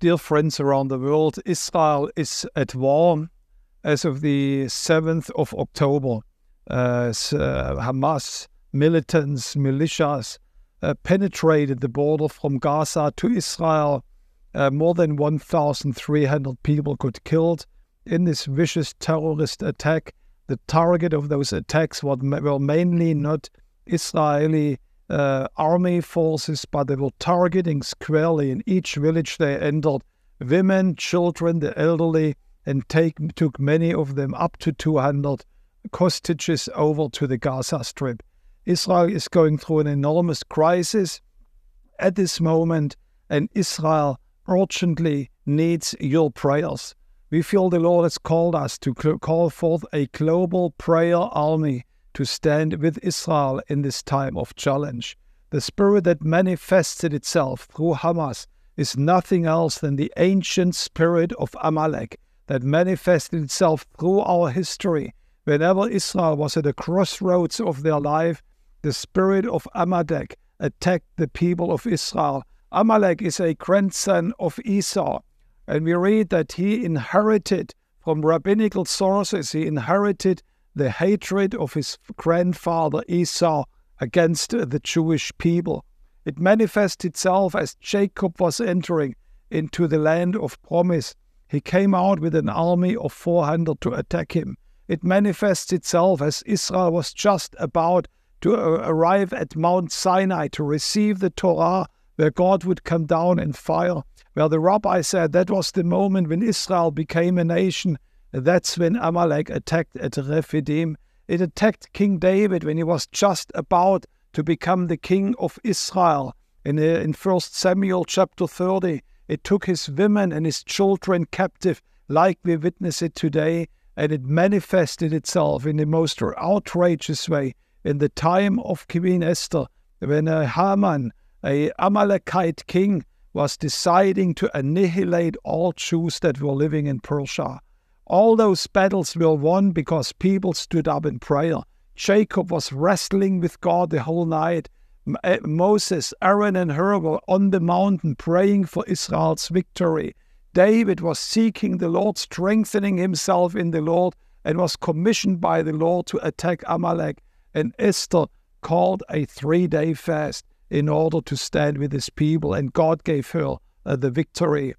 Dear friends around the world, Israel is at war as of the 7th of October. Uh, Hamas militants, militias uh, penetrated the border from Gaza to Israel. Uh, more than 1,300 people got killed in this vicious terrorist attack. The target of those attacks were mainly not Israeli uh, army forces, but they were targeting squarely in each village they entered women, children, the elderly, and take, took many of them up to 200 hostages over to the Gaza Strip. Israel is going through an enormous crisis at this moment, and Israel urgently needs your prayers. We feel the Lord has called us to call forth a global prayer army to stand with Israel in this time of challenge. The spirit that manifested itself through Hamas is nothing else than the ancient spirit of Amalek that manifested itself through our history. Whenever Israel was at the crossroads of their life, the spirit of Amalek attacked the people of Israel. Amalek is a grandson of Esau, and we read that he inherited from rabbinical sources, he inherited the hatred of his grandfather Esau against the Jewish people. It manifests itself as Jacob was entering into the land of promise. He came out with an army of 400 to attack him. It manifests itself as Israel was just about to arrive at Mount Sinai to receive the Torah, where God would come down in fire. Where the rabbi said that was the moment when Israel became a nation that's when Amalek attacked at Rephidim. It attacked King David when he was just about to become the king of Israel. In, uh, in 1 Samuel chapter 30, it took his women and his children captive, like we witness it today, and it manifested itself in the most outrageous way in the time of Queen Esther, when uh, Haman, a Amalekite king, was deciding to annihilate all Jews that were living in Persia. All those battles were won because people stood up in prayer. Jacob was wrestling with God the whole night. Eh, Moses, Aaron, and Hur were on the mountain praying for Israel's victory. David was seeking the Lord, strengthening himself in the Lord, and was commissioned by the Lord to attack Amalek. And Esther called a three day fast in order to stand with his people, and God gave her uh, the victory.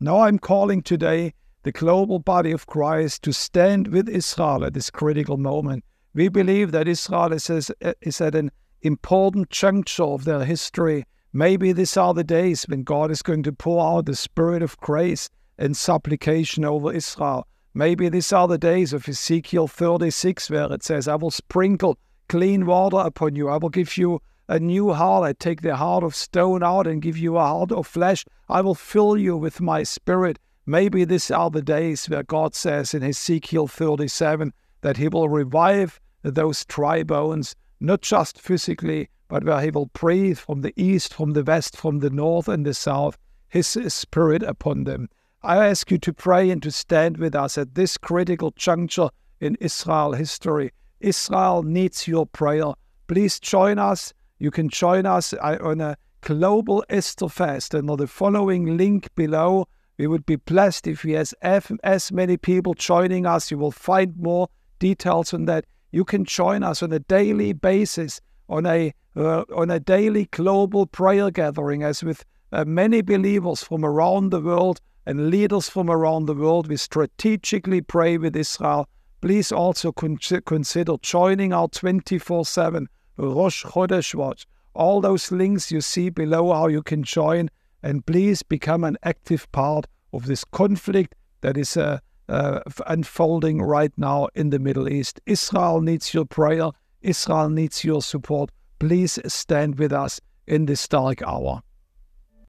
Now I'm calling today the global body of Christ to stand with Israel at this critical moment. We believe that Israel is, is at an important juncture of their history. Maybe these are the days when God is going to pour out the spirit of grace and supplication over Israel. Maybe these are the days of Ezekiel 36, where it says, I will sprinkle clean water upon you. I will give you a new heart. I take the heart of stone out and give you a heart of flesh. I will fill you with my spirit Maybe these are the days where God says in Ezekiel 37 that He will revive those dry bones, not just physically, but where He will breathe from the east, from the west, from the north, and the south His Spirit upon them. I ask you to pray and to stand with us at this critical juncture in Israel history. Israel needs your prayer. Please join us. You can join us uh, on a global Esther fast under the following link below. We would be blessed if we have as many people joining us. You will find more details on that. You can join us on a daily basis on a uh, on a daily global prayer gathering, as with uh, many believers from around the world and leaders from around the world. We strategically pray with Israel. Please also con- consider joining our 24/7 Rosh Chodesh Watch. All those links you see below how you can join and please become an active part of this conflict that is uh, uh, unfolding right now in the Middle East. Israel needs your prayer, Israel needs your support. Please stand with us in this dark hour.